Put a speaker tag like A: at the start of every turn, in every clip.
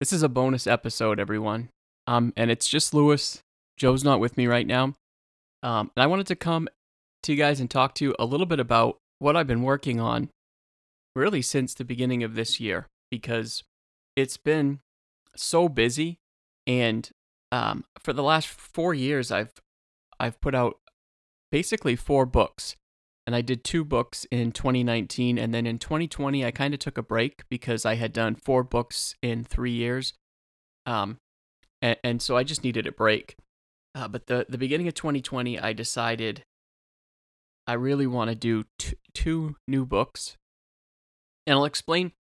A: This is a bonus episode, everyone. Um, and it's just Lewis. Joe's not with me right now. Um, and I wanted to come to you guys and talk to you a little bit about what I've been working on really since the beginning of this year because it's been so busy and um, for the last four years I've I've put out basically four books and I did two books in 2019 and then in 2020 I kind of took a break because I had done four books in three years um, and, and so I just needed a break. Uh, but the the beginning of 2020 I decided I really want to do t- two new books. And I'll explain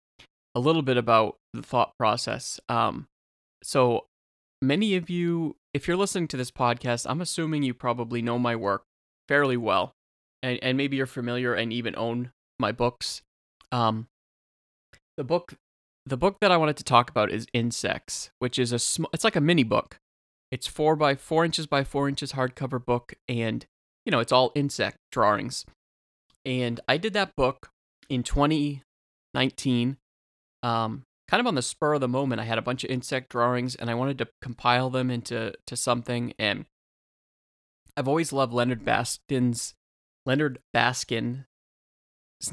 A: a little bit about the thought process. Um, so many of you, if you're listening to this podcast, I'm assuming you probably know my work fairly well, and, and maybe you're familiar and even own my books. Um, the book, the book that I wanted to talk about is Insects, which is a sm- it's like a mini book. It's four by four inches by four inches hardcover book, and you know it's all insect drawings. And I did that book in 2019. Um, kind of on the spur of the moment, I had a bunch of insect drawings and I wanted to compile them into to something. And I've always loved Leonard Baskin's Leonard Baskin's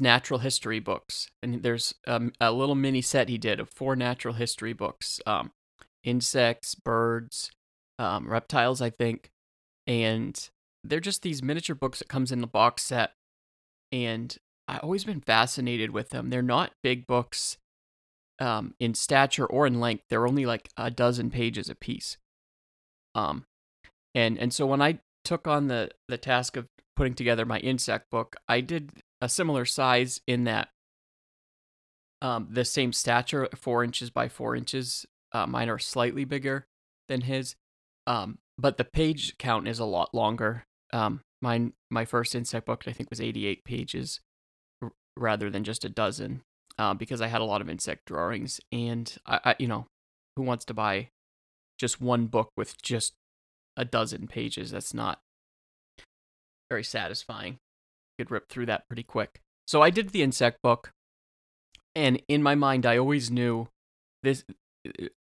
A: natural history books. And there's um, a little mini set he did of four natural history books: um, insects, birds, um, reptiles, I think. And they're just these miniature books that comes in the box set. And I've always been fascinated with them. They're not big books um, in stature or in length. They're only like a dozen pages a piece. Um, and and so when I took on the the task of putting together my insect book, I did a similar size in that um, the same stature, four inches by four inches. Uh, mine are slightly bigger than his, um, but the page count is a lot longer. Um, mine, my first insect book, I think, was 88 pages, r- rather than just a dozen uh, because I had a lot of insect drawings, and I, I, you know, who wants to buy just one book with just a dozen pages? That's not very satisfying. You could rip through that pretty quick. So I did the insect book, and in my mind, I always knew this.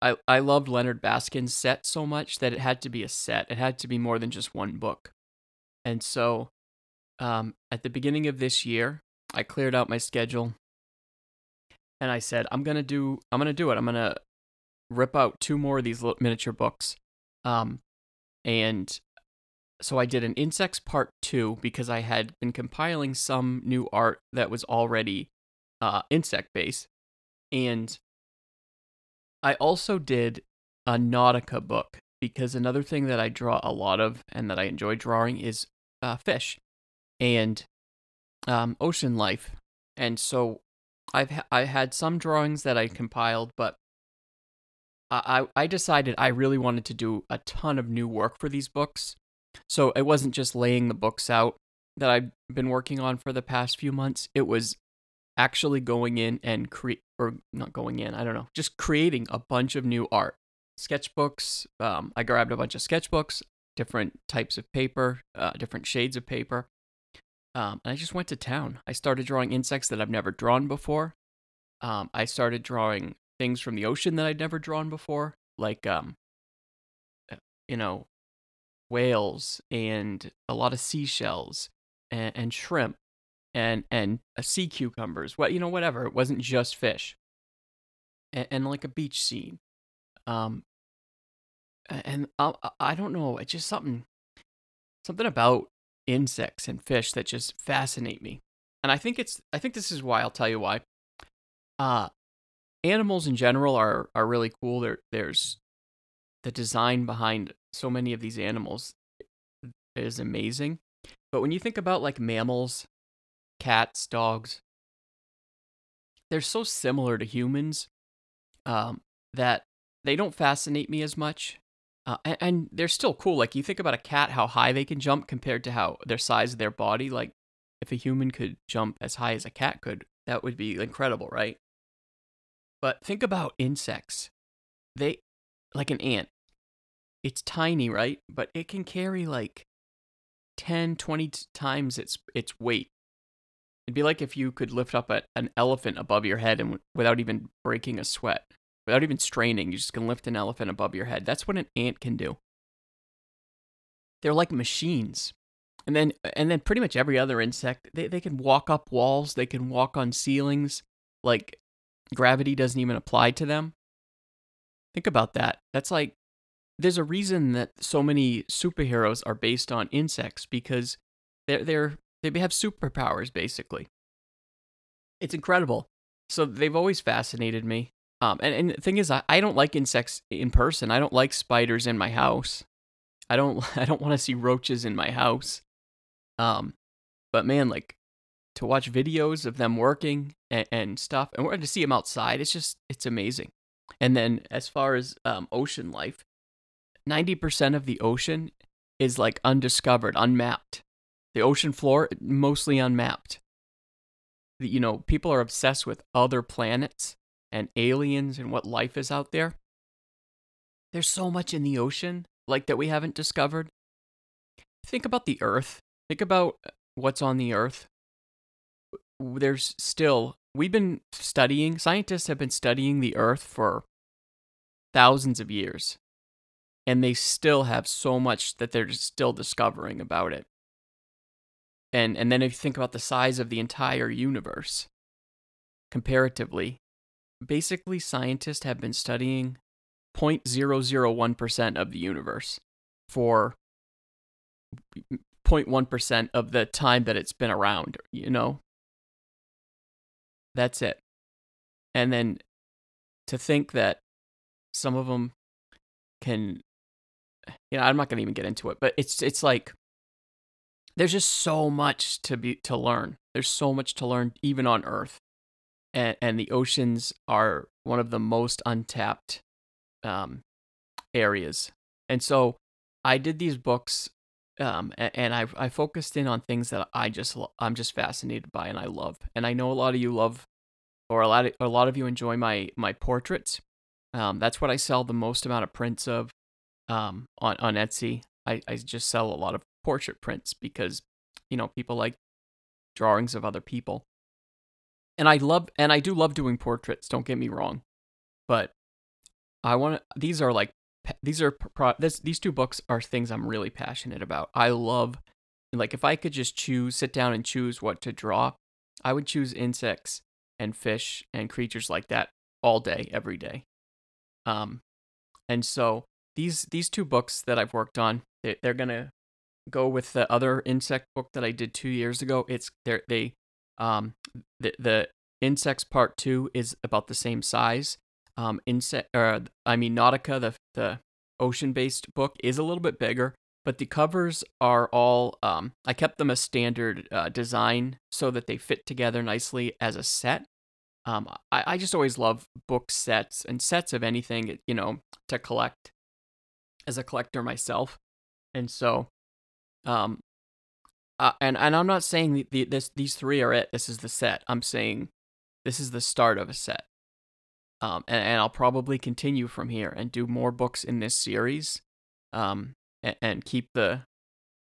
A: I I loved Leonard Baskin's set so much that it had to be a set. It had to be more than just one book, and so um, at the beginning of this year, I cleared out my schedule and I said, I'm gonna do, I'm gonna do it. I'm gonna rip out two more of these miniature books, um, and so I did an insects part two because I had been compiling some new art that was already uh, insect based, and I also did a Nautica book because another thing that I draw a lot of and that I enjoy drawing is uh, fish and um, ocean life, and so I've ha- I had some drawings that I compiled, but I I decided I really wanted to do a ton of new work for these books. So it wasn't just laying the books out that I've been working on for the past few months. It was actually going in and create or not going in, I don't know, just creating a bunch of new art. Sketchbooks, um, I grabbed a bunch of sketchbooks, different types of paper, uh, different shades of paper, um, and I just went to town. I started drawing insects that I've never drawn before. Um, I started drawing things from the ocean that I'd never drawn before, like um, uh, you know, whales and a lot of seashells and, and shrimp and and sea cucumbers. What you know, whatever. It wasn't just fish. And, and like a beach scene. Um, and I, I don't know. It's just something, something about insects and fish that just fascinate me. And I think it's I think this is why I'll tell you why. Uh animals in general are are really cool. There there's the design behind so many of these animals is amazing. But when you think about like mammals, cats, dogs, they're so similar to humans um, that they don't fascinate me as much. Uh, and, and, they're still cool. Like you think about a cat, how high they can jump compared to how their size of their body. Like if a human could jump as high as a cat could, that would be incredible, right? But think about insects. They, like an ant, it's tiny, right? But it can carry like 10, 20 times its its weight. It'd be like if you could lift up a, an elephant above your head and without even breaking a sweat. without even straining. You just can lift an elephant above your head. That's what an ant can do. They're like machines. And then and then pretty much every other insect, they, they can walk up walls, they can walk on ceilings. Like gravity doesn't even apply to them. Think about that. That's like there's a reason that so many superheroes are based on insects because they're they're they have superpowers basically. It's incredible. So they've always fascinated me. Um, and, and the thing is, I, I don't like insects in person. I don't like spiders in my house. I don't I don't want to see roaches in my house. Um, but man, like to watch videos of them working and, and stuff, and we're to see them outside, it's just it's amazing. And then as far as um, ocean life, ninety percent of the ocean is like undiscovered, unmapped. The ocean floor mostly unmapped. You know, people are obsessed with other planets and aliens and what life is out there. There's so much in the ocean like that we haven't discovered. Think about the earth. Think about what's on the earth. There's still we've been studying, scientists have been studying the earth for thousands of years. And they still have so much that they're still discovering about it. And and then if you think about the size of the entire universe comparatively, basically scientists have been studying 0.001% of the universe for 0.1% of the time that it's been around, you know? That's it. And then to think that some of them can you know, I'm not going to even get into it, but it's it's like there's just so much to be to learn. There's so much to learn even on earth. And and the oceans are one of the most untapped um, areas. And so I did these books um, and I I focused in on things that I just I'm just fascinated by and I love. And I know a lot of you love or a lot of, a lot of you enjoy my my portraits. Um, that's what I sell the most amount of prints of um, on on Etsy. I, I just sell a lot of portrait prints because you know people like drawings of other people. And I love and I do love doing portraits, don't get me wrong. But I want. These are like these are pro, this, these two books are things I'm really passionate about. I love like if I could just choose, sit down and choose what to draw, I would choose insects and fish and creatures like that all day, every day. Um, and so these these two books that I've worked on, they, they're gonna go with the other insect book that I did two years ago. It's they they um the the insects part two is about the same size um, insect, uh, I mean, Nautica, the the ocean-based book, is a little bit bigger, but the covers are all. Um, I kept them a standard uh, design so that they fit together nicely as a set. Um, I, I just always love book sets and sets of anything, you know, to collect as a collector myself, and so, um, uh, and and I'm not saying the, this these three are it. This is the set. I'm saying this is the start of a set. Um, and, and, I'll probably continue from here and do more books in this series, um, and, and keep the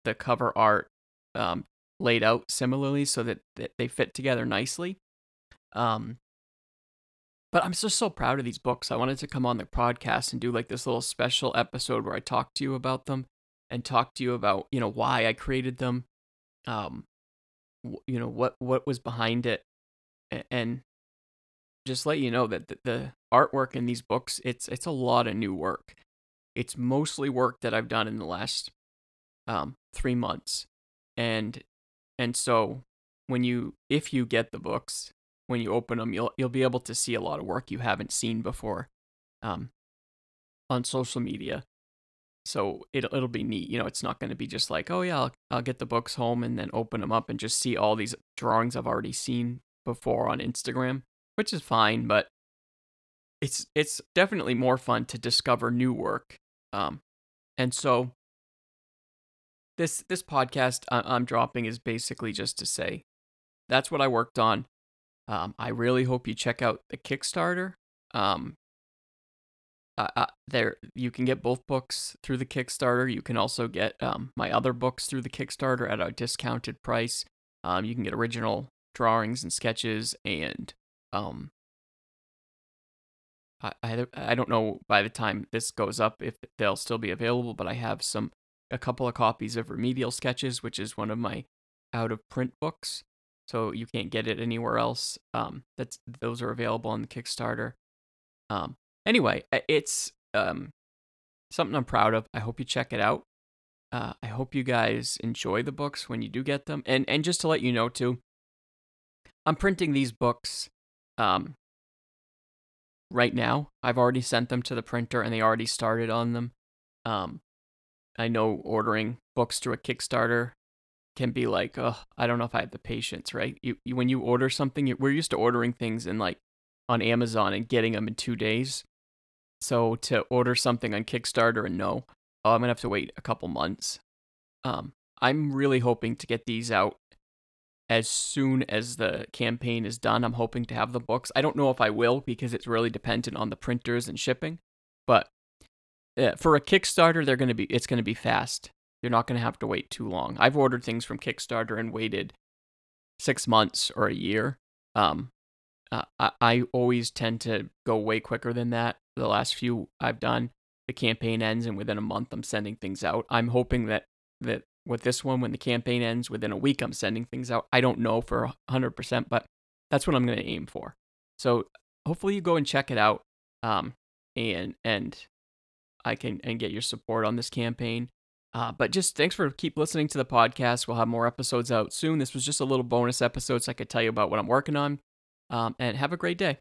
A: the cover art um, laid out similarly so that, that they fit together nicely. Um, but I'm just so proud of these books. I wanted to come on the podcast and do like this little special episode where I talk to you about them and talk to you about you know why I created them, um, you know what what was behind it, and just let you know that the, the artwork in these books it's it's a lot of new work. It's mostly work that I've done in the last um, three months, and and so when you if you get the books when you open them you'll you'll be able to see a lot of work you haven't seen before um, on social media. So it'll it'll be neat you know it's not going to be just like oh yeah I'll, I'll get the books home and then open them up and just see all these drawings I've already seen before on Instagram which is fine, but it's it's definitely more fun to discover new work. Um, and so this this podcast I'm dropping is basically just to say that's what I worked on. Um, I really hope you check out the Kickstarter. Um, uh, there you can get both books through the Kickstarter. You can also get um, my other books through the Kickstarter at a discounted price. Um, you can get original drawings and sketches and um, I, I I don't know by the time this goes up if they'll still be available, but I have some a couple of copies of Remedial Sketches, which is one of my out of print books, so you can't get it anywhere else. Um, that's those are available on the Kickstarter. Um, anyway, it's um something I'm proud of. I hope you check it out. Uh, I hope you guys enjoy the books when you do get them, and and just to let you know too, I'm printing these books um right now. I've already sent them to the printer and they already started on them. Um, I know ordering books through a Kickstarter can be like, oh, I don't know if I have the patience, right? You, you when you order something, you, we're used to ordering things in like on Amazon and getting them in two days. So to order something on Kickstarter and no, oh, I'm gonna have to wait a couple months. Um, I'm really hoping to get these out as soon as the campaign is done. I'm hoping to have the books. I don't know if I will because it's really dependent on the printers and shipping. But uh, for a Kickstarter, they're going to be it's going to be fast. You're not going to have to wait too long. I've ordered things from Kickstarter and waited six months or a year. Um, uh, I, I always tend to go way quicker than that. The last few I've done, the campaign ends and within a month I'm sending things out. I'm hoping that that with this one when the campaign ends within a week i'm sending things out. I don't know for 100% but that's what i'm going to aim for. So hopefully you go and check it out um, and and i can and get your support on this campaign. Uh, but just thanks for keep listening to the podcast. We'll have more episodes out soon. This was just a little bonus episode so i could tell you about what i'm working on. Um, and have a great day